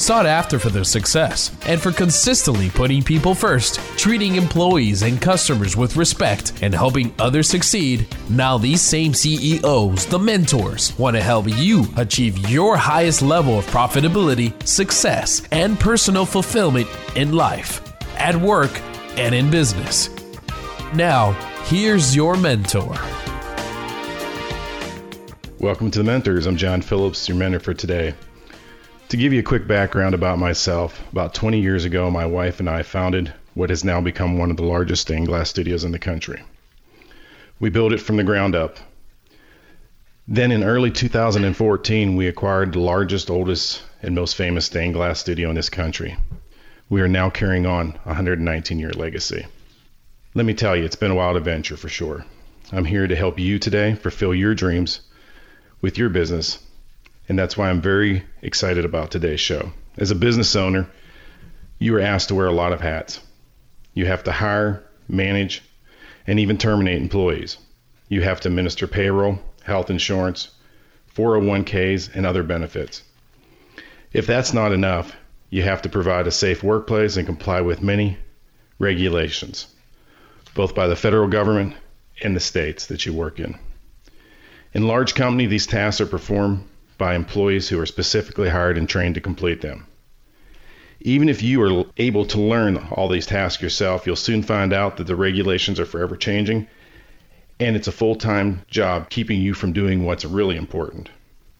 sought after for their success and for consistently putting people first, treating employees and customers with respect, and helping others succeed. Now, these same CEOs, the mentors, want to help you achieve your highest level of profitability, success, and personal fulfillment in life, at work, and in business. Now, here's your mentor. Welcome to the Mentors. I'm John Phillips, your mentor for today. To give you a quick background about myself, about 20 years ago, my wife and I founded what has now become one of the largest stained glass studios in the country. We built it from the ground up. Then in early 2014, we acquired the largest, oldest, and most famous stained glass studio in this country. We are now carrying on a 119 year legacy. Let me tell you, it's been a wild adventure for sure. I'm here to help you today fulfill your dreams with your business and that's why I'm very excited about today's show. As a business owner, you are asked to wear a lot of hats. You have to hire, manage, and even terminate employees. You have to administer payroll, health insurance, 401ks, and other benefits. If that's not enough, you have to provide a safe workplace and comply with many regulations, both by the federal government and the states that you work in. In large company, these tasks are performed by employees who are specifically hired and trained to complete them. Even if you are able to learn all these tasks yourself, you'll soon find out that the regulations are forever changing and it's a full time job keeping you from doing what's really important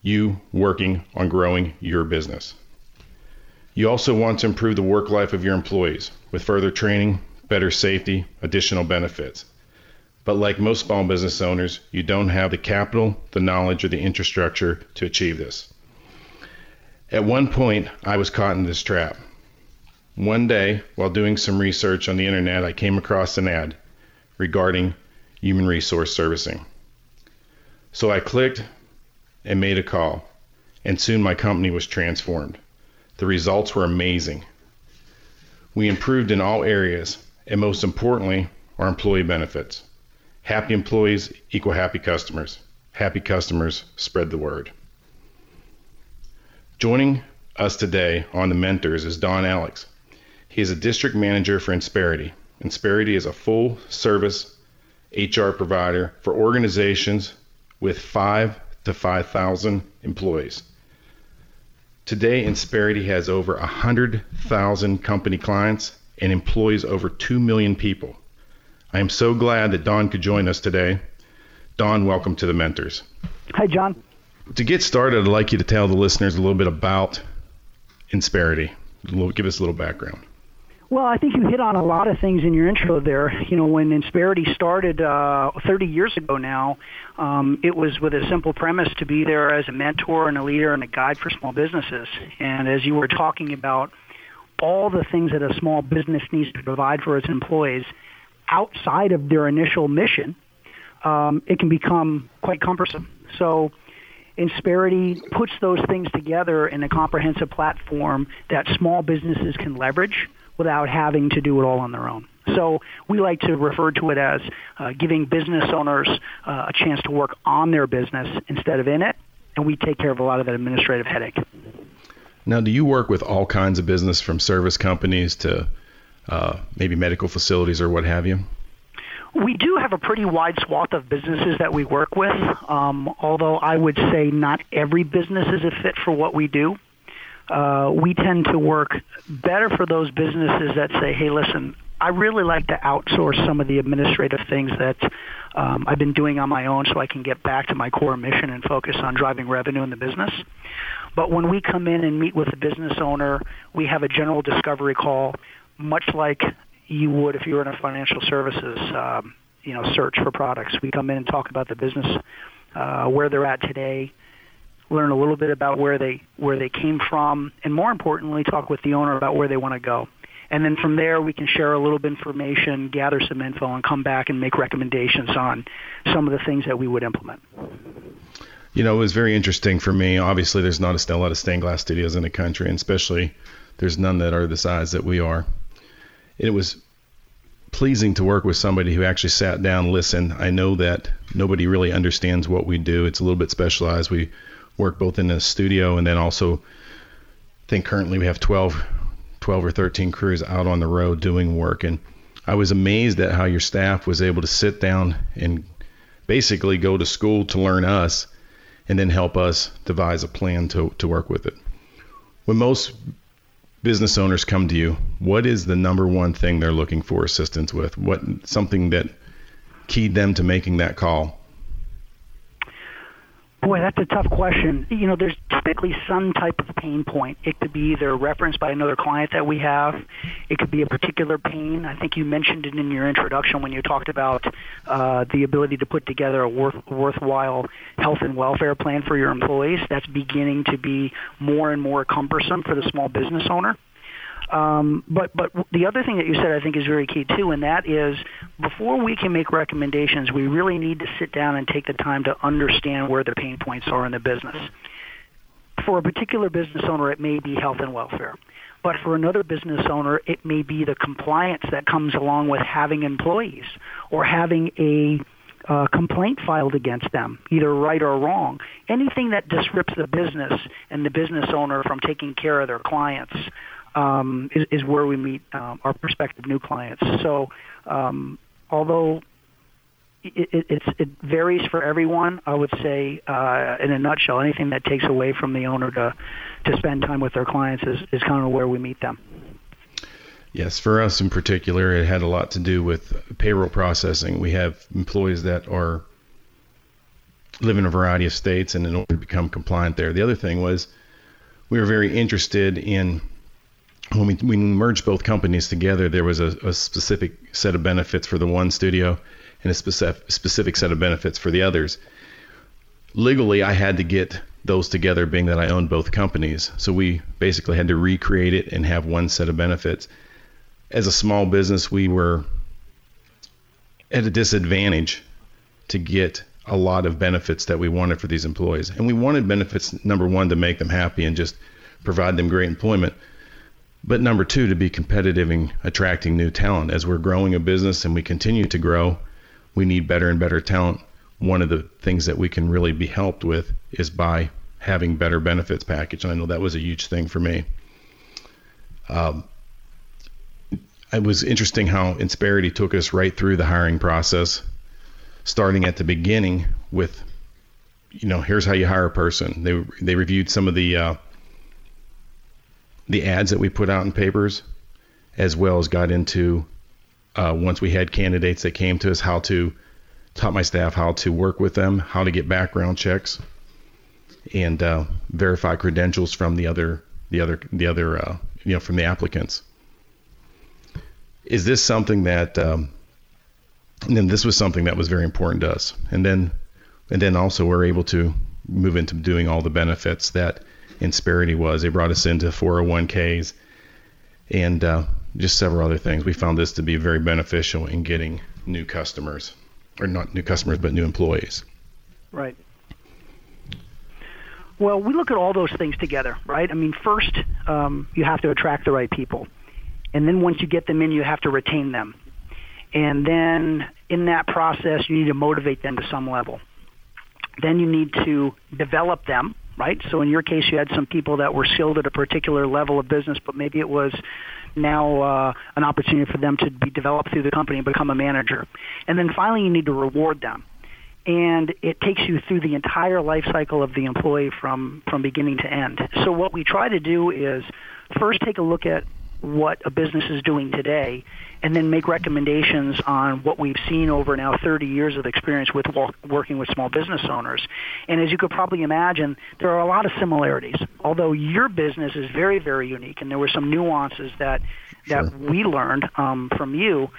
you working on growing your business. You also want to improve the work life of your employees with further training, better safety, additional benefits. But like most small business owners, you don't have the capital, the knowledge, or the infrastructure to achieve this. At one point, I was caught in this trap. One day, while doing some research on the internet, I came across an ad regarding human resource servicing. So I clicked and made a call, and soon my company was transformed. The results were amazing. We improved in all areas, and most importantly, our employee benefits. Happy employees equal happy customers. Happy customers spread the word. Joining us today on the mentors is Don Alix. He is a district manager for Insperity. Insperity is a full service HR provider for organizations with 5 to 5,000 employees. Today, Insperity has over 100,000 company clients and employs over 2 million people. I am so glad that Don could join us today. Don, welcome to the Mentors. Hi, John. To get started, I'd like you to tell the listeners a little bit about Insperity. Give us a little background. Well, I think you hit on a lot of things in your intro there. You know, when Insperity started uh, 30 years ago now, um, it was with a simple premise to be there as a mentor and a leader and a guide for small businesses. And as you were talking about all the things that a small business needs to provide for its employees, outside of their initial mission, um, it can become quite cumbersome. So Insperity puts those things together in a comprehensive platform that small businesses can leverage without having to do it all on their own. So we like to refer to it as uh, giving business owners uh, a chance to work on their business instead of in it, and we take care of a lot of that administrative headache. Now, do you work with all kinds of business from service companies to uh, maybe medical facilities or what have you? We do have a pretty wide swath of businesses that we work with, um, although I would say not every business is a fit for what we do. Uh, we tend to work better for those businesses that say, hey, listen, I really like to outsource some of the administrative things that um, I've been doing on my own so I can get back to my core mission and focus on driving revenue in the business. But when we come in and meet with a business owner, we have a general discovery call much like you would if you were in a financial services um, you know search for products. We come in and talk about the business, uh, where they're at today, learn a little bit about where they where they came from, and more importantly, talk with the owner about where they want to go. And then from there, we can share a little bit of information, gather some info, and come back and make recommendations on some of the things that we would implement. You know, it was very interesting for me. Obviously, there's not a, lot of stained glass studios in the country, and especially there's none that are the size that we are. It was pleasing to work with somebody who actually sat down, listened. I know that nobody really understands what we do. It's a little bit specialized. We work both in the studio and then also I think currently we have 12, 12 or 13 crews out on the road doing work. And I was amazed at how your staff was able to sit down and basically go to school to learn us and then help us devise a plan to, to work with it. When most business owners come to you, what is the number one thing they're looking for assistance with? What something that keyed them to making that call? Boy, that's a tough question. You know, there's typically some type of pain point. It could be either referenced by another client that we have. It could be a particular pain. I think you mentioned it in your introduction when you talked about uh, the ability to put together a worth, worthwhile health and welfare plan for your employees. That's beginning to be more and more cumbersome for the small business owner. Um, but but the other thing that you said I think is very key too, and that is before we can make recommendations, we really need to sit down and take the time to understand where the pain points are in the business. For a particular business owner, it may be health and welfare. But for another business owner, it may be the compliance that comes along with having employees or having a uh, complaint filed against them, either right or wrong. Anything that disrupts the business and the business owner from taking care of their clients um, is, is, where we meet um, our prospective new clients. So, um, although it, it, it, varies for everyone, I would say, uh, in a nutshell, anything that takes away from the owner to to spend time with their clients is, is kind of where we meet them. Yes, for us in particular, it had a lot to do with payroll processing. We have employees that are live in a variety of states, and in order to become compliant there, the other thing was we were very interested in when we, when we merged both companies together, there was a, a, specific set of benefits for the one studio and a specific, specific set of benefits for the others. Legally, I had to get those together, being that I owned both companies. So we basically had to recreate it and have one set of benefits. As a small business, we were at a disadvantage to get a lot of benefits that we wanted for these employees. And we wanted benefits, number one, to make them happy and just provide them great employment but number two, to be competitive in attracting new talent. As we're growing a business and we continue to grow, we need better and better talent. One of the things that we can really be helped with is by having better benefits package. And I know that was a huge thing for me. Um, it was interesting how Insperity took us right through the hiring process, starting at the beginning with, you know, here's how you hire a person. They they reviewed some of the uh, the ads that we put out in papers, as well as got into uh, once we had candidates that came to us how to taught my staff how to work with them, how to get background checks, and uh, verify credentials from the other the other the other uh, you know from the applicants. Is this something that um, and then this was something that was very important to us, and then and then also we're able to move into doing all the benefits that Insperity was. They brought us into 401ks and uh, just several other things. We found this to be very beneficial in getting new customers, or not new customers, but new employees. Right. Well, we look at all those things together, right? I mean, first, um, you have to attract the right people. And then once you get them in, you have to retain them. And then in that process, you need to motivate them to some level. Then you need to develop them right? So in your case, you had some people that were skilled at a particular level of business, but maybe it was now uh, an opportunity for them to be developed through the company and become a manager. And then finally, you need to reward them. And it takes you through the entire life cycle of the employee from, from beginning to end. So what we try to do is first take a look at what a business is doing today and then make recommendations on what we've seen over now 30 years of experience with working with small business owners. And as you could probably imagine, there are a lot of similarities. Although your business is very, very unique, and there were some nuances that that sure. we learned um, from you.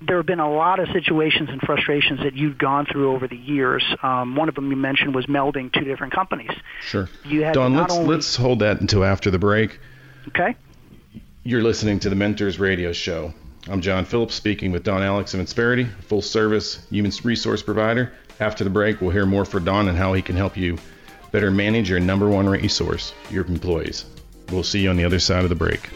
There have been a lot of situations and frustrations that you've gone through over the years. Um, one of them you mentioned was melding two different companies. Sure. You had Don, let's only... let's hold that until after the break. Okay. You're listening to the Mentors Radio Show. I'm John Phillips speaking with Don Alix of Insperity, full service human resource provider. After the break, we'll hear more from Don and how he can help you better manage your number one resource, your employees. We'll see you on the other side of the break.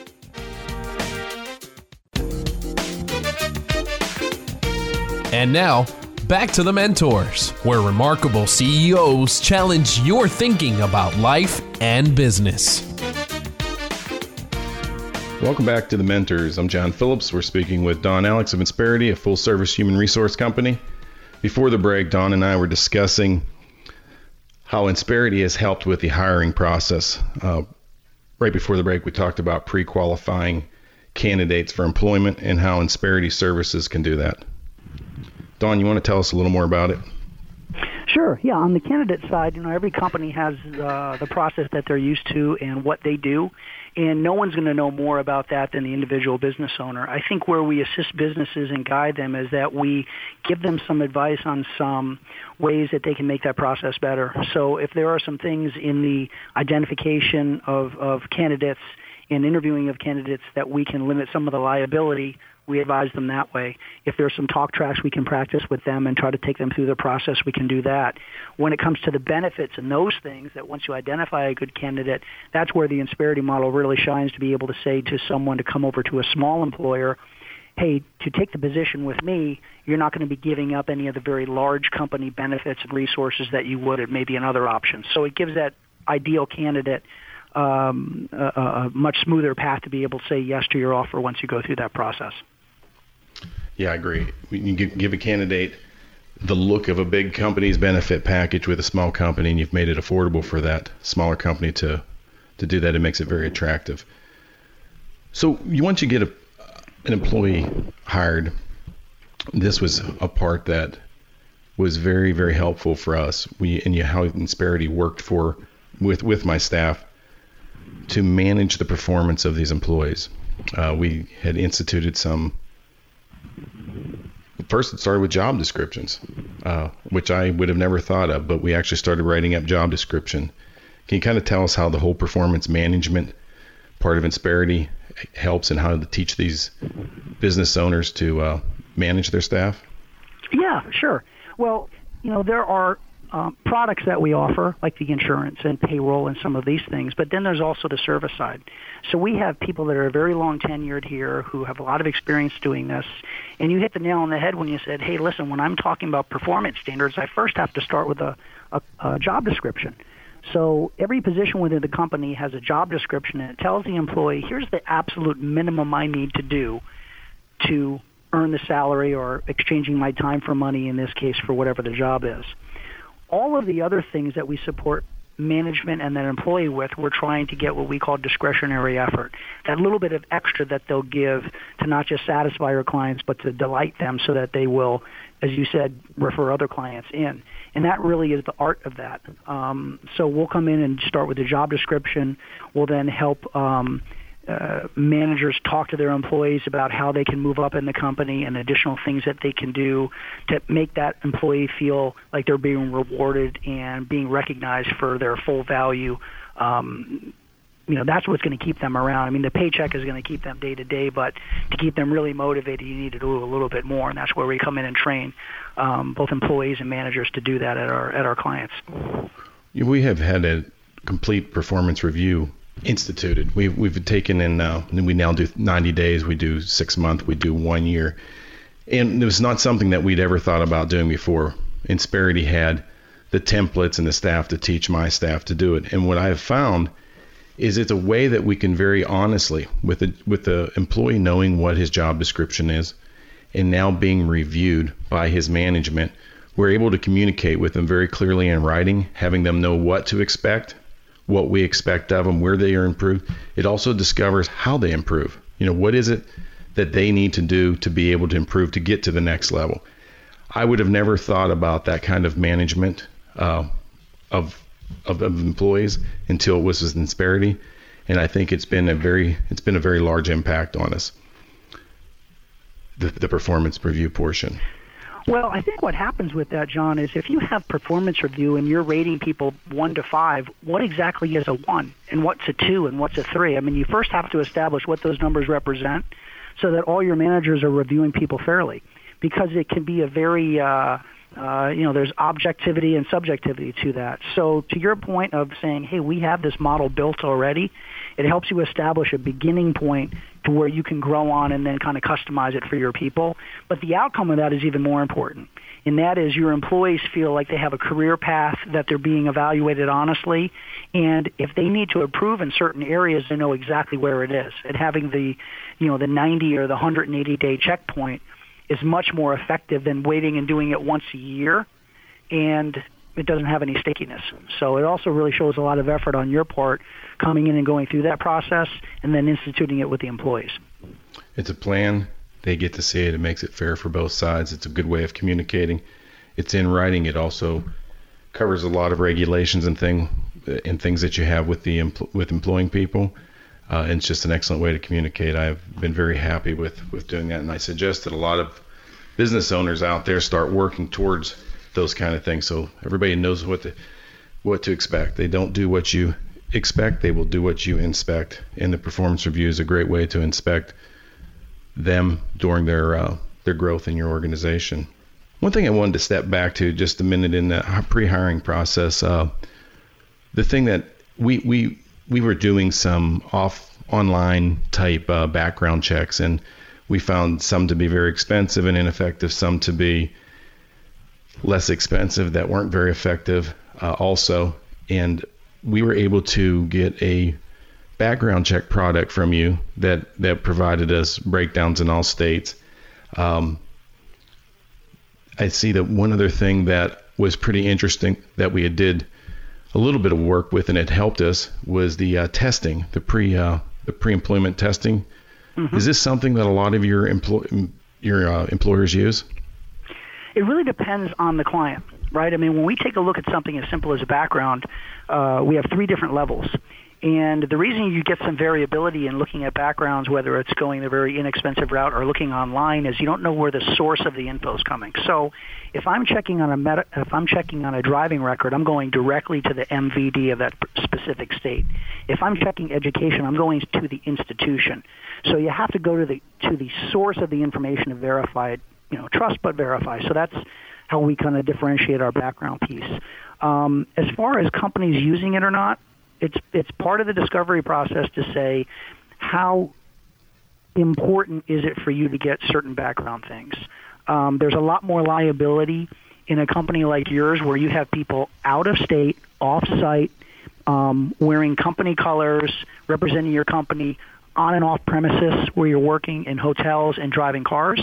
And now, back to the mentors, where remarkable CEOs challenge your thinking about life and business. Welcome back to the Mentors. I'm John Phillips. We're speaking with Don Alix of Insperity, a full service human resource company. Before the break, Don and I were discussing how Insperity has helped with the hiring process. Uh, right before the break, we talked about pre qualifying candidates for employment and how Insperity services can do that. Don, you want to tell us a little more about it? Sure. Yeah. On the candidate side, you know, every company has uh, the process that they're used to and what they do and no one's going to know more about that than the individual business owner. I think where we assist businesses and guide them is that we give them some advice on some ways that they can make that process better. So if there are some things in the identification of, of candidates and interviewing of candidates that we can limit some of the liability we advise them that way. If there's some talk tracks we can practice with them and try to take them through the process, we can do that. When it comes to the benefits and those things, that once you identify a good candidate, that's where the Insperity model really shines to be able to say to someone to come over to a small employer, hey, to take the position with me, you're not going to be giving up any of the very large company benefits and resources that you would at maybe another option. So it gives that ideal candidate um, a, a much smoother path to be able to say yes to your offer once you go through that process. Yeah, I agree. You give a candidate the look of a big company's benefit package with a small company, and you've made it affordable for that smaller company to to do that. It makes it very attractive. So you once you get a, an employee hired, this was a part that was very very helpful for us. We and you, how Insperity worked for with with my staff to manage the performance of these employees. Uh, we had instituted some first it started with job descriptions, uh, which I would have never thought of, but we actually started writing up job description. Can you kind of tell us how the whole performance management part of Insperity helps and how to teach these business owners to uh, manage their staff? Yeah, sure. Well, you know, there are um, products that we offer, like the insurance and payroll and some of these things. But then there's also the service side. So we have people that are very long tenured here who have a lot of experience doing this. And you hit the nail on the head when you said, hey, listen, when I'm talking about performance standards, I first have to start with a, a, a job description. So every position within the company has a job description and it tells the employee, here's the absolute minimum I need to do to earn the salary or exchanging my time for money in this case for whatever the job is all of the other things that we support management and their employee with, we're trying to get what we call discretionary effort. That little bit of extra that they'll give to not just satisfy our clients, but to delight them so that they will, as you said, refer other clients in. And that really is the art of that. Um, so we'll come in and start with the job description. We'll then help um, uh, managers talk to their employees about how they can move up in the company and additional things that they can do to make that employee feel like they're being rewarded and being recognized for their full value. Um, you know that's what's going to keep them around. I mean, the paycheck is going to keep them day to day, but to keep them really motivated, you need to do a little bit more, and that's where we come in and train um, both employees and managers to do that at our at our clients. We have had a complete performance review instituted. We've we've taken in now. We now do 90 days. We do six month. We do one year, and it was not something that we'd ever thought about doing before. Insperity had the templates and the staff to teach my staff to do it. And what I have found is it's a way that we can very honestly, with the with the employee knowing what his job description is, and now being reviewed by his management, we're able to communicate with them very clearly in writing, having them know what to expect what we expect of them, where they are improved. It also discovers how they improve. You know, what is it that they need to do to be able to improve to get to the next level? I would have never thought about that kind of management uh, of, of, of employees until it was with Insperity, and I think it's been a very it's been a very large impact on us. The, the performance review portion. Well, I think what happens with that, John, is if you have performance review and you're rating people one to five, what exactly is a one and what's a two and what's a three? I mean, you first have to establish what those numbers represent so that all your managers are reviewing people fairly because it can be a very uh, Uh, you know, there's objectivity and subjectivity to that. So to your point of saying, hey, we have this model built already, it helps you establish a beginning point to where you can grow on and then kind of customize it for your people. But the outcome of that is even more important. And that is your employees feel like they have a career path that they're being evaluated honestly. And if they need to improve in certain areas, they know exactly where it is. And having the, you know, the 90 or the 180 day checkpoint is much more effective than waiting and doing it once a year. And it doesn't have any stickiness. So it also really shows a lot of effort on your part coming in and going through that process and then instituting it with the employees. It's a plan. They get to see it. It makes it fair for both sides. It's a good way of communicating. It's in writing. It also covers a lot of regulations and thing and things that you have with the with employing people. Uh, and it's just an excellent way to communicate. I've been very happy with with doing that, and I suggest that a lot of business owners out there start working towards those kind of things, so everybody knows what to what to expect. They don't do what you expect; they will do what you inspect. And the performance review is a great way to inspect them during their uh, their growth in your organization. One thing I wanted to step back to just a minute in the pre-hiring process. Uh, the thing that we we we were doing some off online type uh, background checks, and we found some to be very expensive and ineffective, some to be less expensive that weren't very effective uh, also. And we were able to get a background check product from you that, that provided us breakdowns in all states. Um, I see that one other thing that was pretty interesting that we did a little bit of work with and it helped us was the uh, testing, the pre uh, the pre-employment testing. Mm-hmm. Is this something that a lot of your employ your uh, employers use? It really depends on the client, right? I mean, when we take a look at something as simple as a background, uh, we have three different levels. And the reason you get some variability in looking at backgrounds, whether it's going the very inexpensive route or looking online, is you don't know where the source of the info is coming. So, if I'm checking on a meta, if I'm checking on a driving record, I'm going directly to the MVD of that specific state. If I'm checking education, I'm going to the institution. So you have to go to the to the source of the information to verify it. You know, trust but verify. So that's how we kind of differentiate our background piece. Um, as far as companies using it or not, it's it's part of the discovery process to say how important is it for you to get certain background things. Um, there's a lot more liability in a company like yours where you have people out of state, off site, um, wearing company colors, representing your company on and off premises where you're working in hotels and driving cars,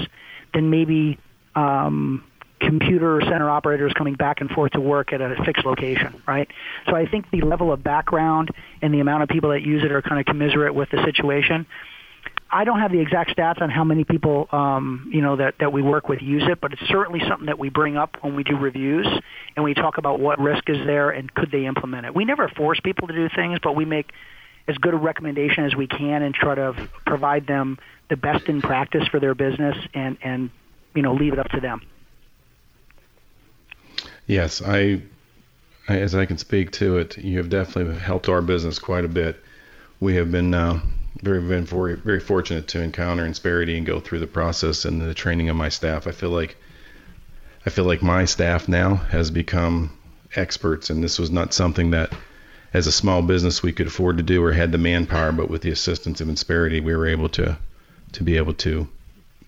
than maybe um, computer center operators coming back and forth to work at a fixed location, right? So I think the level of background and the amount of people that use it are kind of commiserate with the situation. I don't have the exact stats on how many people, um, you know, that, that we work with use it, but it's certainly something that we bring up when we do reviews and we talk about what risk is there and could they implement it. We never force people to do things, but we make as good a recommendation as we can and try to provide them the best in practice for their business and, and you know, leave it up to them. Yes, I, as I can speak to it, you have definitely helped our business quite a bit. We have been uh, very, been very, very fortunate to encounter Insperity and go through the process and the training of my staff. I feel like, I feel like my staff now has become experts, and this was not something that, as a small business, we could afford to do or had the manpower. But with the assistance of Insperity, we were able to, to be able to,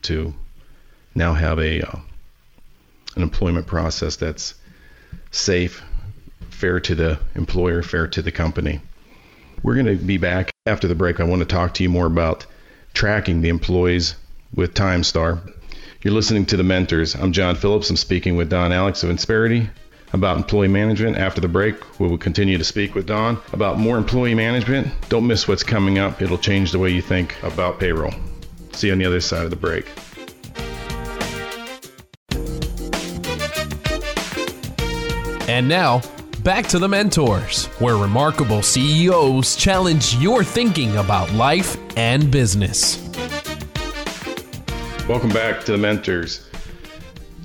to now have a uh, an employment process that's safe, fair to the employer, fair to the company. We're going to be back after the break. I want to talk to you more about tracking the employees with TimeStar. You're listening to The Mentors. I'm John Phillips. I'm speaking with Don Alix of Insperity about employee management. After the break, we will continue to speak with Don about more employee management. Don't miss what's coming up, it'll change the way you think about payroll. See you on the other side of the break. And now, back to the Mentors, where remarkable CEOs challenge your thinking about life and business. Welcome back to the Mentors.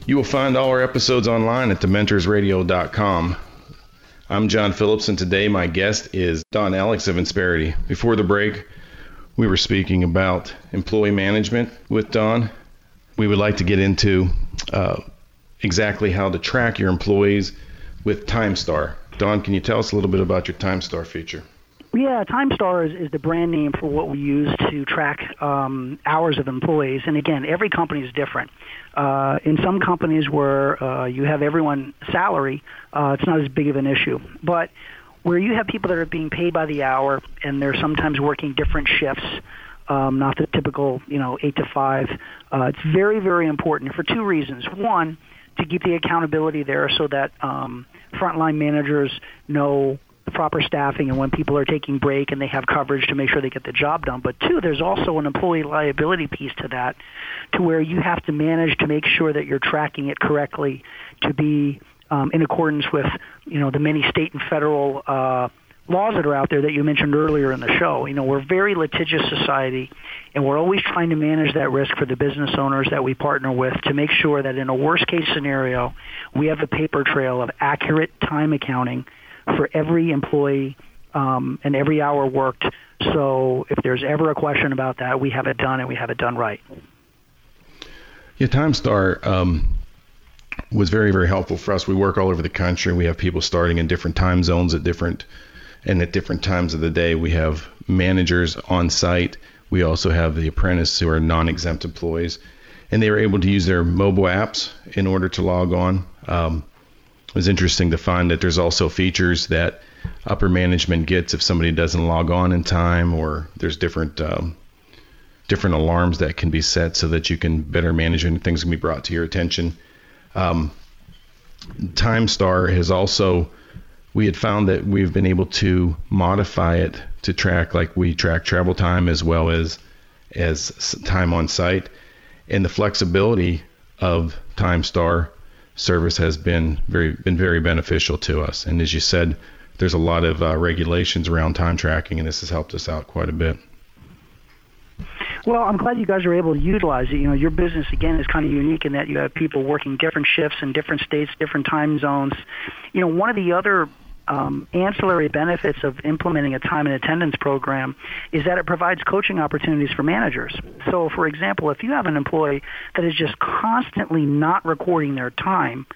You will find all our episodes online at thementorsradio.com. I'm John Phillips, and today my guest is Don Alix of Insperity. Before the break, we were speaking about employee management with Don. We would like to get into uh, exactly how to track your employees with TimeStar. Don, can you tell us a little bit about your TimeStar feature? Yeah, TimeStar is, is the brand name for what we use to track um, hours of employees. And again, every company is different. Uh, in some companies where uh, you have everyone salary, uh, it's not as big of an issue. But where you have people that are being paid by the hour and they're sometimes working different shifts, um, not the typical, you know, eight to five, uh, it's very, very important for two reasons. One, to keep the accountability there so that um, frontline managers know the proper staffing and when people are taking break and they have coverage to make sure they get the job done. But two, there's also an employee liability piece to that, to where you have to manage to make sure that you're tracking it correctly to be um, in accordance with you know the many state and federal uh, laws that are out there that you mentioned earlier in the show. You know, we're a very litigious society, and we're always trying to manage that risk for the business owners that we partner with to make sure that in a worst case scenario, we have a paper trail of accurate time accounting for every employee um, and every hour worked. So if there's ever a question about that, we have it done and we have it done right. Yeah, TimeStar um, was very, very helpful for us. We work all over the country. We have people starting in different time zones at different and at different times of the day. We have managers on site. We also have the apprentices who are non-exempt employees, and they were able to use their mobile apps in order to log on. Um, was interesting to find that there's also features that upper management gets if somebody doesn't log on in time, or there's different um, different alarms that can be set so that you can better manage and things can be brought to your attention. Um, TimeStar has also we had found that we've been able to modify it to track like we track travel time as well as as time on site and the flexibility of TimeStar service has been very been very beneficial to us. And as you said, there's a lot of uh, regulations around time tracking, and this has helped us out quite a bit. Well, I'm glad you guys are able to utilize it. You know, your business again is kind of unique in that you have people working different shifts in different states, different time zones. You know, one of the other um, ancillary benefits of implementing a time and attendance program is that it provides coaching opportunities for managers. So, for example, if you have an employee that is just constantly not recording their time,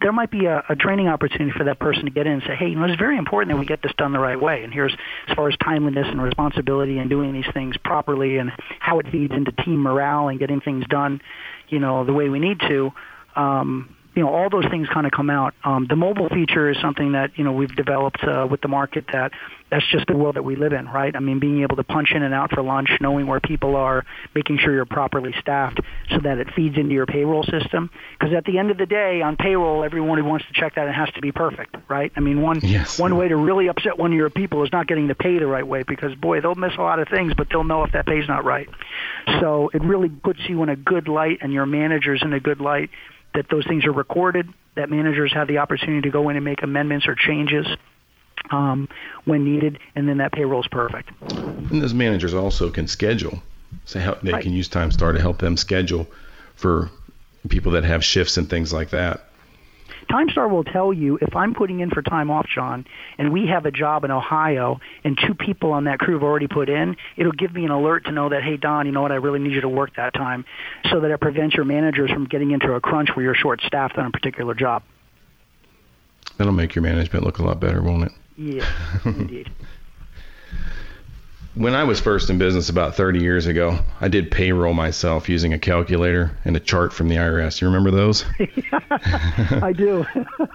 there might be a, a training opportunity for that person to get in and say, hey, you know, it's very important that we get this done the right way. And here's as far as timeliness and responsibility and doing these things properly and how it feeds into team morale and getting things done, you know, the way we need to. Um, you know, all those things kind of come out. Um, the mobile feature is something that you know we've developed uh, with the market that that's just the world that we live in, right? I mean, being able to punch in and out for lunch, knowing where people are, making sure you're properly staffed, so that it feeds into your payroll system. Because at the end of the day, on payroll, everyone who wants to check that it has to be perfect, right? I mean, one yes. one way to really upset one of your people is not getting the pay the right way, because boy, they'll miss a lot of things, but they'll know if that pay's not right. So it really puts you in a good light, and your managers in a good light that those things are recorded, that managers have the opportunity to go in and make amendments or changes um, when needed, and then that payroll is perfect. And those managers also can schedule. So how, they right. can use TimeStar to help them schedule for people that have shifts and things like that. TimeStar will tell you if I'm putting in for time off, John, and we have a job in Ohio, and two people on that crew have already put in, it'll give me an alert to know that, hey, Don, you know what, I really need you to work that time, so that it prevents your managers from getting into a crunch where you're short-staffed on a particular job. That'll make your management look a lot better, won't it? Yeah, indeed when I was first in business about 30 years ago, I did payroll myself using a calculator and a chart from the IRS. You remember those? I do.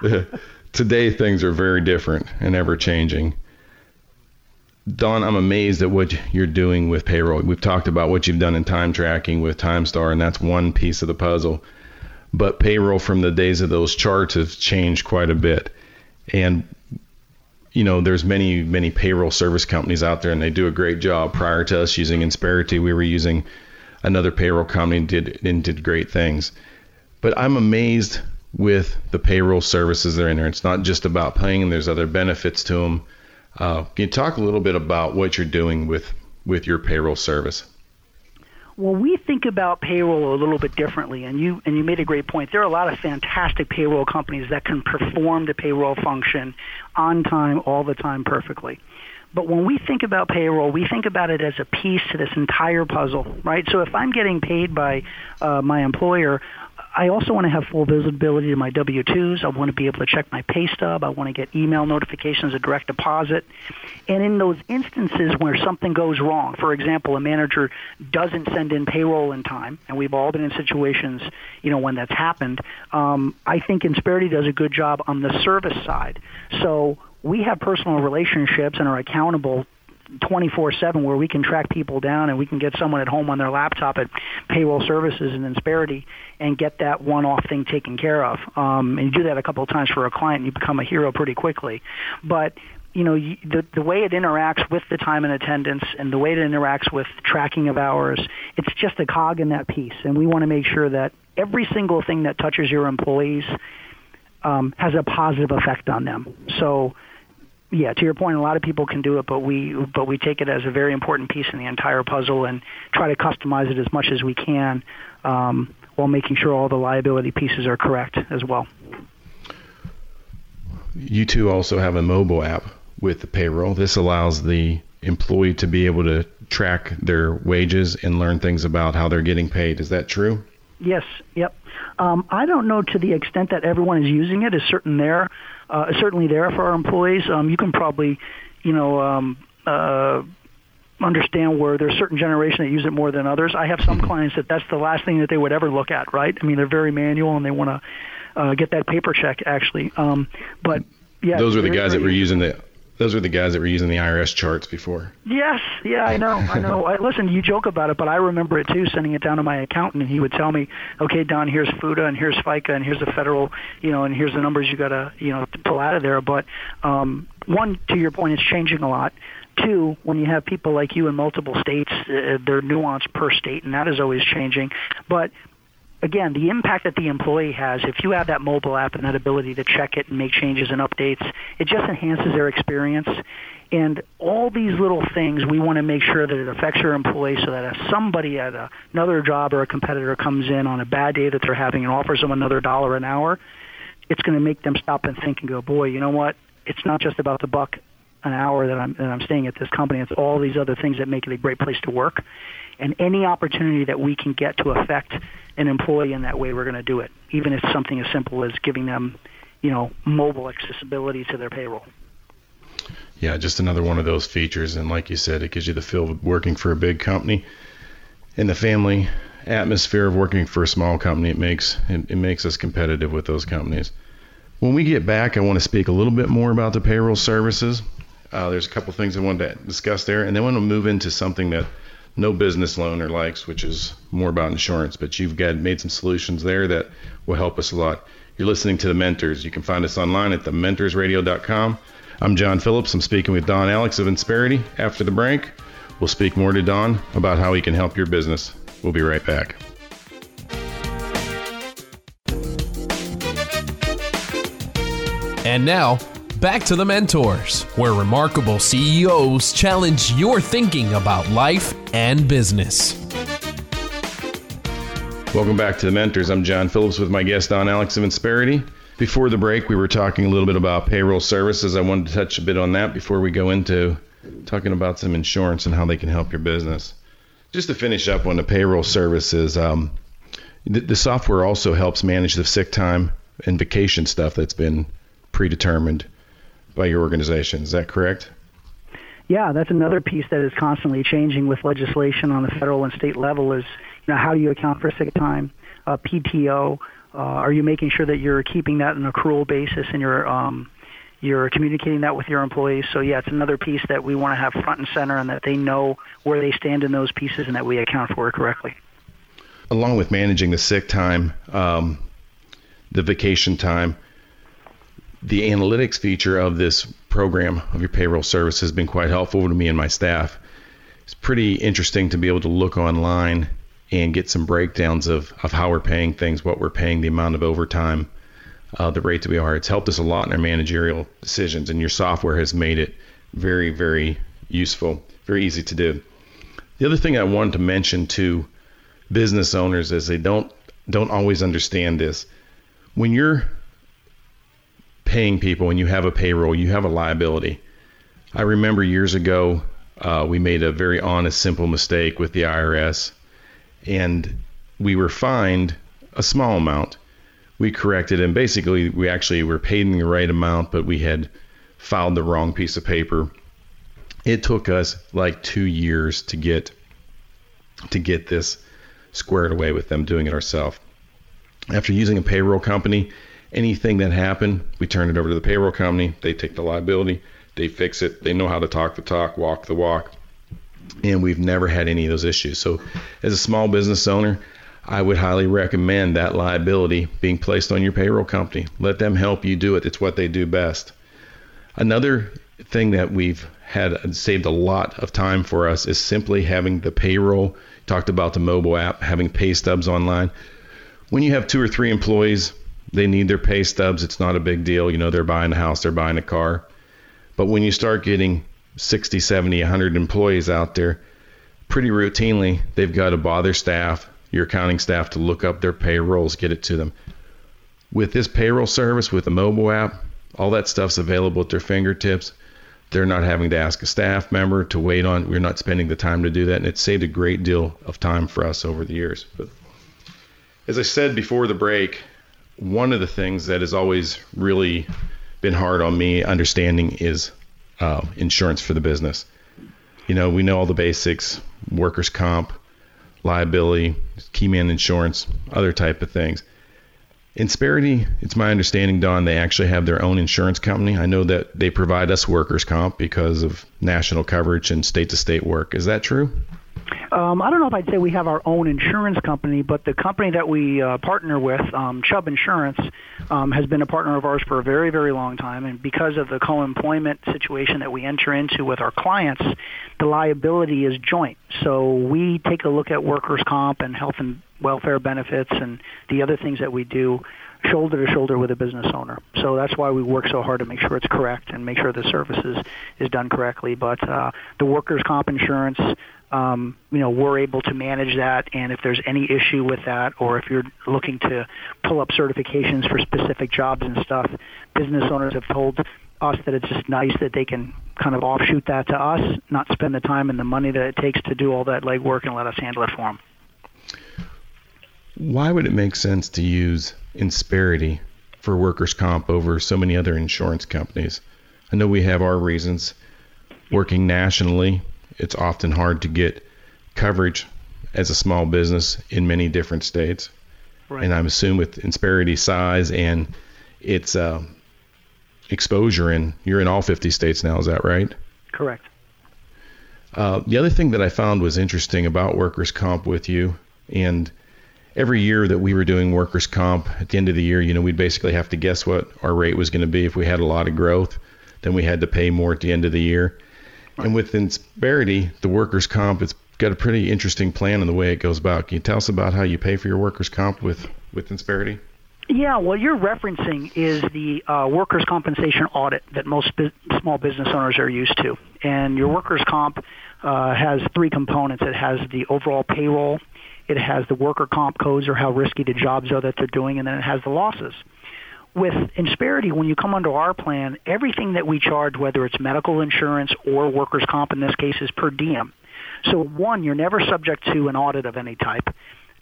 Today, things are very different and ever changing. Don, I'm amazed at what you're doing with payroll. We've talked about what you've done in time tracking with TimeStar, and that's one piece of the puzzle. But payroll from the days of those charts has changed quite a bit. And you know, there's many, many payroll service companies out there and they do a great job. Prior to us using Insperity, we were using another payroll company and did, and did great things. But I'm amazed with the payroll services that are in there. It's not just about paying, there's other benefits to them. Uh, can you talk a little bit about what you're doing with, with your payroll service? Well, we think about payroll a little bit differently, and you and you made a great point. There are a lot of fantastic payroll companies that can perform the payroll function on time, all the time, perfectly. But when we think about payroll, we think about it as a piece to this entire puzzle, right? So if I'm getting paid by uh, my employer, I also want to have full visibility to my W-2s. I want to be able to check my pay stub. I want to get email notifications of direct deposit. And in those instances where something goes wrong, for example, a manager doesn't send in payroll in time, and we've all been in situations, you know, when that's happened. Um, I think Insperity does a good job on the service side. So we have personal relationships and are accountable 24/7 where we can track people down and we can get someone at home on their laptop at payroll services and Insperity and get that one-off thing taken care of. Um, and you do that a couple of times for a client, and you become a hero pretty quickly. But you know the the way it interacts with the time and attendance and the way it interacts with tracking of hours it's just a cog in that piece and we want to make sure that every single thing that touches your employees um, has a positive effect on them so yeah, to your point, a lot of people can do it, but we but we take it as a very important piece in the entire puzzle and try to customize it as much as we can, um, while making sure all the liability pieces are correct as well. You two also have a mobile app with the payroll. This allows the employee to be able to track their wages and learn things about how they're getting paid. Is that true? Yes. Yep. Um, I don't know to the extent that everyone is using it. Is certain there uh, certainly there for our employees. Um, you can probably, you know, um, uh, understand where there's certain generation that use it more than others. I have some mm-hmm. clients that that's the last thing that they would ever look at, right? I mean, they're very manual and they want to uh, get that paper check actually. Um, but yeah, those are the guys that were using the those were the guys that were using the IRS charts before. Yes, yeah, I know, I know. I, listen, you joke about it, but I remember it too. Sending it down to my accountant, and he would tell me, "Okay, Don, here's FUTA, and here's FICA, and here's the federal, you know, and here's the numbers you got to, you know, pull out of there." But um, one, to your point, it's changing a lot. Two, when you have people like you in multiple states, uh, they're nuanced per state, and that is always changing. But again, the impact that the employee has, if you have that mobile app and that ability to check it and make changes and updates, it just enhances their experience. And all these little things, we want to make sure that it affects your employee so that if somebody at a, another job or a competitor comes in on a bad day that they're having and offers them another dollar an hour, it's going to make them stop and think and go, boy, you know what? It's not just about the buck an hour that I'm, that I'm staying at this company. It's all these other things that make it a great place to work. And any opportunity that we can get to affect an employee in that way, we're going to do it, even if it's something as simple as giving them, you know, mobile accessibility to their payroll. Yeah, just another one of those features. And like you said, it gives you the feel of working for a big company. And the family atmosphere of working for a small company, it makes it, it makes us competitive with those companies. When we get back, I want to speak a little bit more about the payroll services. Uh, there's a couple things I wanted to discuss there, and then want to move into something that no business loaner likes, which is more about insurance. But you've got made some solutions there that will help us a lot. You're listening to the Mentors. You can find us online at thementorsradio.com. I'm John Phillips. I'm speaking with Don Alix of Insperity. After the break, we'll speak more to Don about how he can help your business. We'll be right back. And now, back to the Mentors, where remarkable CEOs challenge your thinking about life and business. Welcome back to the Mentors. I'm John Phillips with my guest Don Alix of Insperity. Before the break, we were talking a little bit about payroll services. I wanted to touch a bit on that before we go into talking about some insurance and how they can help your business. Just to finish up on the payroll services, um, the, the software also helps manage the sick time and vacation stuff that's been predetermined by your organization. Is that correct? Yeah, that's another piece that is constantly changing with legislation on the federal and state level. Is you know how do you account for sick time, uh, PTO? Uh, are you making sure that you're keeping that on an accrual basis and you're um, you're communicating that with your employees? So yeah, it's another piece that we want to have front and center, and that they know where they stand in those pieces, and that we account for it correctly. Along with managing the sick time, um, the vacation time, the analytics feature of this program of your payroll service has been quite helpful to me and my staff. It's pretty interesting to be able to look online and get some breakdowns of, of how we're paying things, what we're paying, the amount of overtime, uh, the rate that we are. It's helped us a lot in our managerial decisions, and your software has made it very, very useful, very easy to do. The other thing I wanted to mention to business owners is they don't don't always understand this. When you're paying people and you have a payroll, you have a liability. I remember years ago, uh, we made a very honest, simple mistake with the IRS, and we were fined a small amount. We corrected and basically we actually were paid the right amount, but we had filed the wrong piece of paper. It took us like two years to get to get this squared away with them doing it ourselves. After using a payroll company, anything that happened, we turn it over to the payroll company. They take the liability, they fix it, they know how to talk the talk, walk the walk, and we've never had any of those issues. So, as a small business owner, I would highly recommend that liability being placed on your payroll company. Let them help you do it. It's what they do best. Another thing that we've had saved a lot of time for us is simply having the payroll. Talked about the mobile app, having pay stubs online. When you have two or three employees, they need their pay stubs. It's not a big deal. You know, they're buying a house, they're buying a car. But when you start getting 60, 70, 100 employees out there, pretty routinely, they've got to bother staff, your accounting staff, to look up their payrolls, get it to them. With this payroll service, with the mobile app, all that stuff's available at their fingertips. They're not having to ask a staff member to wait on. We're not spending the time to do that, and it saved a great deal of time for us over the years. But as I said before the break, one of the things that has always really been hard on me understanding is uh, insurance for the business. You know, we know all the basics: workers' comp, liability, key man insurance, other type of things. Insperity, it's my understanding, Don, they actually have their own insurance company. I know that they provide us workers' comp because of national coverage and state to state work. Is that true? Um, I don't know if I'd say we have our own insurance company, but the company that we uh, partner with, um, Chubb Insurance, um, has been a partner of ours for a very, very long time. And because of the co-employment situation that we enter into with our clients, the liability is joint. So we take a look at workers' comp and health and welfare benefits and the other things that we do shoulder to shoulder with a business owner. So that's why we work so hard to make sure it's correct and make sure the service is, is done correctly. But uh, the workers' comp insurance, um, you know, we're able to manage that. And if there's any issue with that, or if you're looking to pull up certifications for specific jobs and stuff, business owners have told us that it's just nice that they can kind of offshoot that to us, not spend the time and the money that it takes to do all that legwork and let us handle it for them. Why would it make sense to use Insperity for workers' comp over so many other insurance companies? I know we have our reasons. Working nationally, it's often hard to get coverage as a small business in many different states. Right. And I'm assuming with Insperity size and its uh, exposure in, you're in all 50 states now, is that right? Correct. Uh, the other thing that I found was interesting about workers' comp with you, and every year that we were doing workers' comp, at the end of the year, you know, we'd basically have to guess what our rate was going to be. If we had a lot of growth, then we had to pay more at the end of the year. And with Insperity, the workers' comp, it's got a pretty interesting plan in the way it goes about. Can you tell us about how you pay for your workers' comp with with Insperity? Yeah, what you're referencing is the uh, workers' compensation audit that most bu- small business owners are used to. And your workers' comp uh, has three components. It has the overall payroll, it has the worker comp codes or how risky the jobs are that they're doing, and then it has the losses. With Insperity, when you come under our plan, everything that we charge, whether it's medical insurance or workers' comp in this case, is per diem. So one, you're never subject to an audit of any type.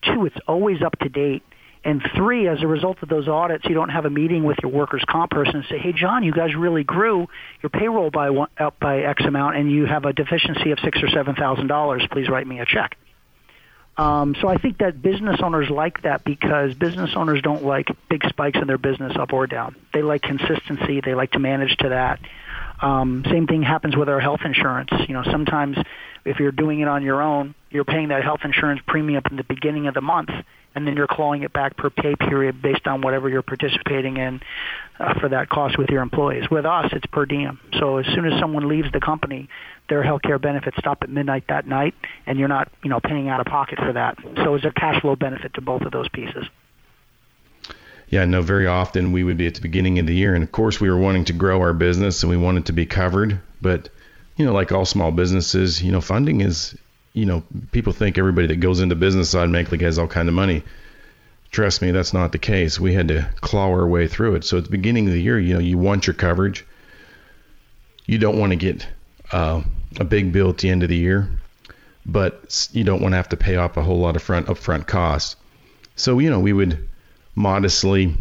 Two, it's always up to date. And three, as a result of those audits, you don't have a meeting with your workers' comp person and say, "Hey, John, you guys really grew your payroll by one, up by X amount, and you have a deficiency of six or seven thousand dollars. Please write me a check." Um, so I think that business owners like that because business owners don't like big spikes in their business up or down. They like consistency. They like to manage to that. Um, same thing happens with our health insurance. You know, sometimes if you're doing it on your own, you're paying that health insurance premium in the beginning of the month, and then you're clawing it back per pay period based on whatever you're participating in uh, for that cost with your employees. With us, it's per diem. So as soon as someone leaves the company, their health care benefits stop at midnight that night, and you're not, you know, paying out of pocket for that. So it's a cash flow benefit to both of those pieces. Yeah, no, very often we would be at the beginning of the year, and of course we were wanting to grow our business and we wanted to be covered, but you know, like all small businesses, you know, funding is, you know, people think everybody that goes into business automatically has all kind of money. Trust me, that's not the case. We had to claw our way through it. So at the beginning of the year, you know, you want your coverage. You don't want to get uh, a big bill at the end of the year, but you don't want to have to pay off a whole lot of front upfront costs. So, you know, we would modestly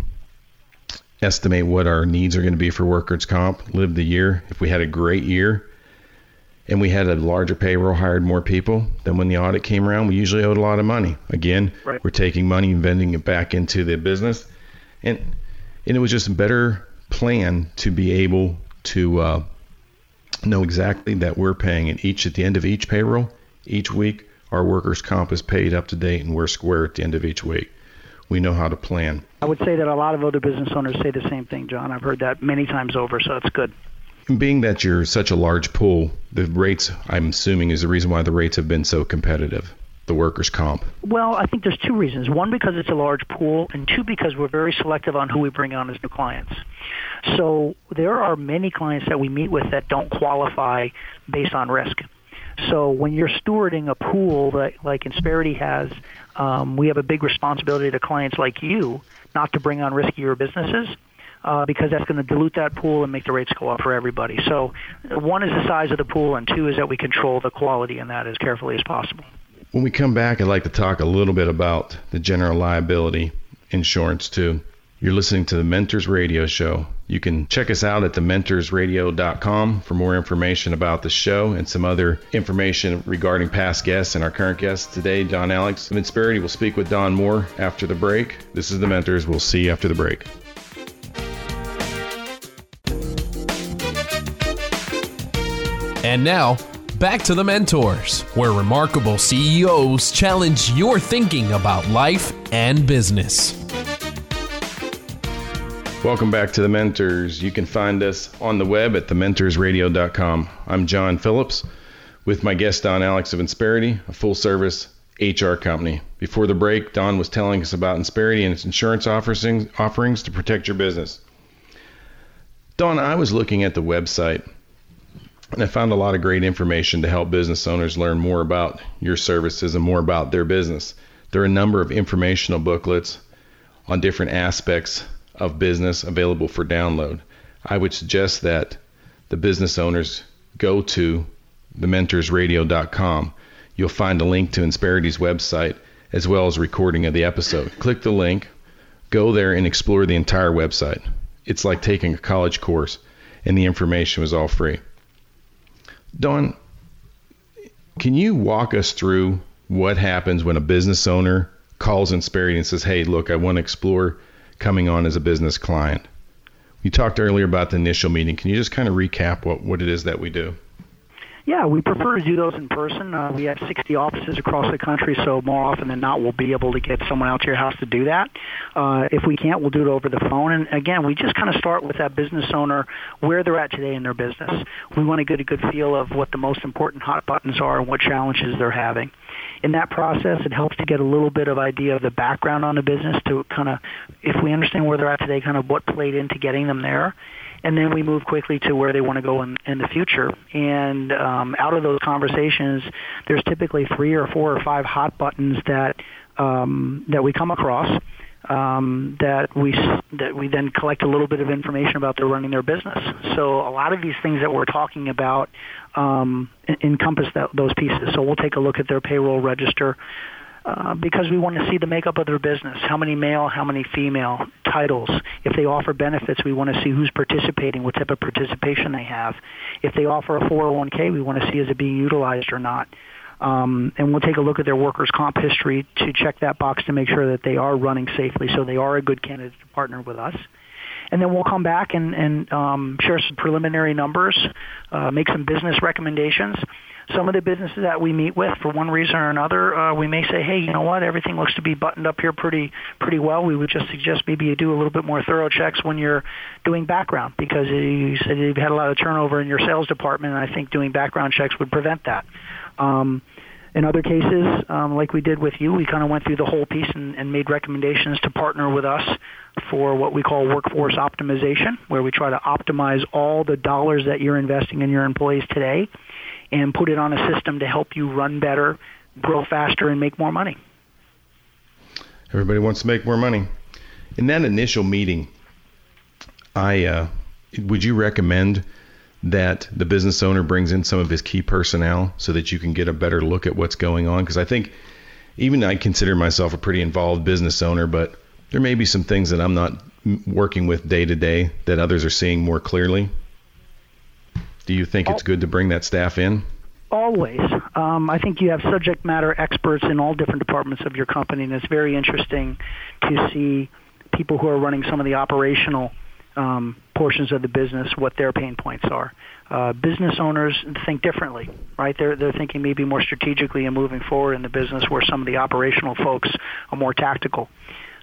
estimate what our needs are going to be for workers' comp, live the year. If we had a great year and we had a larger payroll, hired more people, then when the audit came around, we usually owed a lot of money. Again, right. we're taking money and vending it back into the business. And, and it was just a better plan to be able to uh, know exactly that we're paying at each at the end of each payroll, each week, our workers' comp is paid up to date and we're square at the end of each week. We know how to plan. I would say that a lot of other business owners say the same thing, John. I've heard that many times over, so it's good. Being that you're such a large pool, the rates, I'm assuming, is the reason why the rates have been so competitive the workers' comp? Well, I think there's two reasons. One, because it's a large pool, and two, because we're very selective on who we bring on as new clients. So there are many clients that we meet with that don't qualify based on risk. So when you're stewarding a pool that like Insperity has, um, we have a big responsibility to clients like you not to bring on riskier businesses. Uh, because that's going to dilute that pool and make the rates go up for everybody. So, one is the size of the pool, and two is that we control the quality in that as carefully as possible. When we come back, I'd like to talk a little bit about the general liability insurance too. You're listening to the Mentors Radio Show. You can check us out at thementorsradio.com for more information about the show and some other information regarding past guests and our current guests. Today, Don Alix of Insperity will speak with Don Moore after the break. This is The Mentors. We'll see you after the break. And now, back to the Mentors, where remarkable CEOs challenge your thinking about life and business. Welcome back to The Mentors. You can find us on the web at thementorsradio.com. I'm John Phillips with my guest Don Alix of Insperity, a full service HR company. Before the break, Don was telling us about Insperity and its insurance offerings, offerings to protect your business. Don, I was looking at the website and I found a lot of great information to help business owners learn more about your services and more about their business. There are a number of informational booklets on different aspects of business available for download. I would suggest that the business owners go to thementorsradio.com. You'll find a link to Insperity's website as well as a recording of the episode. Click the link, go there and explore the entire website. It's like taking a college course, and the information was all free. Don, can you walk us through what happens when a business owner calls Insperity and says, "Hey, look, I want to explore coming on as a business client. You talked earlier about the initial meeting. Can you just kind of recap what, what it is that we do? Yeah, we prefer to do those in person. Uh, we have 60 offices across the country, so more often than not, we'll be able to get someone out to your house to do that. Uh, if we can't, we'll do it over the phone. And again, we just kind of start with that business owner where they're at today in their business. We want to get a good feel of what the most important hot buttons are and what challenges they're having in that process, it helps to get a little bit of idea of the background on the business to kind of, if we understand where they're at today, kind of what played into getting them there. And then we move quickly to where they want to go in, in the future. And um, out of those conversations, there's typically three or four or five hot buttons that um, that we come across um, that we that we then collect a little bit of information about their running their business. So a lot of these things that we're talking about um, encompass that, those pieces. So we'll take a look at their payroll register. Uh, because we want to see the makeup of their business. How many male, how many female titles. If they offer benefits, we want to see who's participating, what type of participation they have. If they offer a 401k, we want to see is it being utilized or not. Um, and we'll take a look at their workers' comp history to check that box to make sure that they are running safely, so they are a good candidate to partner with us. And then we'll come back and, and um, share some preliminary numbers, uh, make some business recommendations. Some of the businesses that we meet with, for one reason or another, uh, we may say, "Hey, you know what? Everything looks to be buttoned up here pretty pretty well. We would just suggest maybe you do a little bit more thorough checks when you're doing background, because you said you've had a lot of turnover in your sales department, and I think doing background checks would prevent that." Um, in other cases, um, like we did with you, we kind of went through the whole piece and, and made recommendations to partner with us for what we call workforce optimization, where we try to optimize all the dollars that you're investing in your employees today and put it on a system to help you run better, grow faster, and make more money. Everybody wants to make more money. In that initial meeting, I uh, would you recommend that the business owner brings in some of his key personnel so that you can get a better look at what's going on. Because I think even I consider myself a pretty involved business owner, but there may be some things that I'm not working with day to day that others are seeing more clearly. Do you think it's good to bring that staff in? Always. Um, I think you have subject matter experts in all different departments of your company, and it's very interesting to see people who are running some of the operational um, portions of the business what their pain points are. Uh, business owners think differently, right? They're they're thinking maybe more strategically and moving forward in the business, where some of the operational folks are more tactical.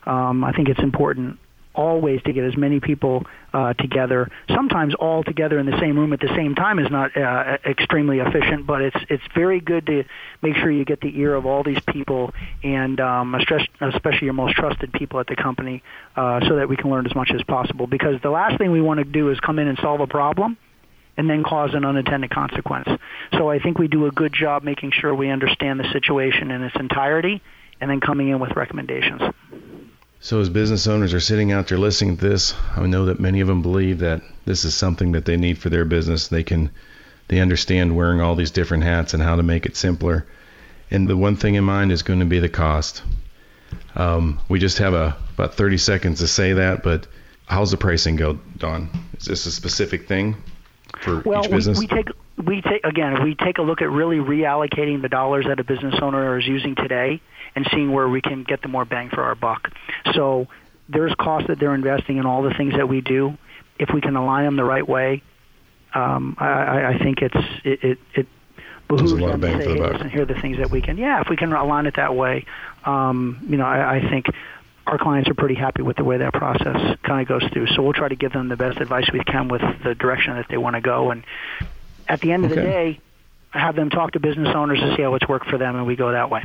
Um, I think it's important always to get as many people uh, together. Sometimes all together in the same room at the same time is not uh, extremely efficient, but it's it's very good to make sure you get the ear of all these people and um, especially your most trusted people at the company, uh, so that we can learn as much as possible. Because the last thing we want to do is come in and solve a problem and then cause an unintended consequence. So I think we do a good job making sure we understand the situation in its entirety and then coming in with recommendations. So, as business owners are sitting out there listening to this, I know that many of them believe that this is something that they need for their business. They can, they understand wearing all these different hats and how to make it simpler. And the one thing in mind is going to be the cost. Um, we just have a, about 30 seconds to say that, but how's the pricing go, Don? Is this a specific thing for well, each business? We, we take we take again we take a look at really reallocating the dollars that a business owner is using today and seeing where we can get the more bang for our buck. So there's costs that they're investing in all the things that we do. If we can align them the right way, um, I, I think it's it it, it behooves them to say, hey, listen, here are the things that we can. Yeah, if we can align it that way, um, you know, I, I think our clients are pretty happy with the way that process kind of goes through. So we'll try to give them the best advice we can with the direction that they want to go. And at the end okay. of the day, have them talk to business owners to see how it's worked for them, and we go that way.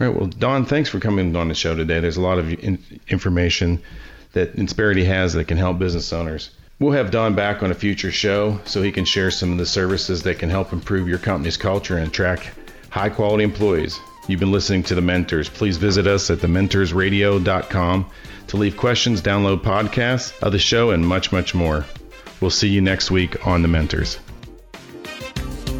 All right. Well, Don, thanks for coming on the show today. There's a lot of in- information that Insperity has that can help business owners. We'll have Don back on a future show so he can share some of the services that can help improve your company's culture and attract high quality employees. You've been listening to The Mentors. Please visit us at thementorsradio.com to leave questions, download podcasts of the show, and much, much more. We'll see you next week on The Mentors.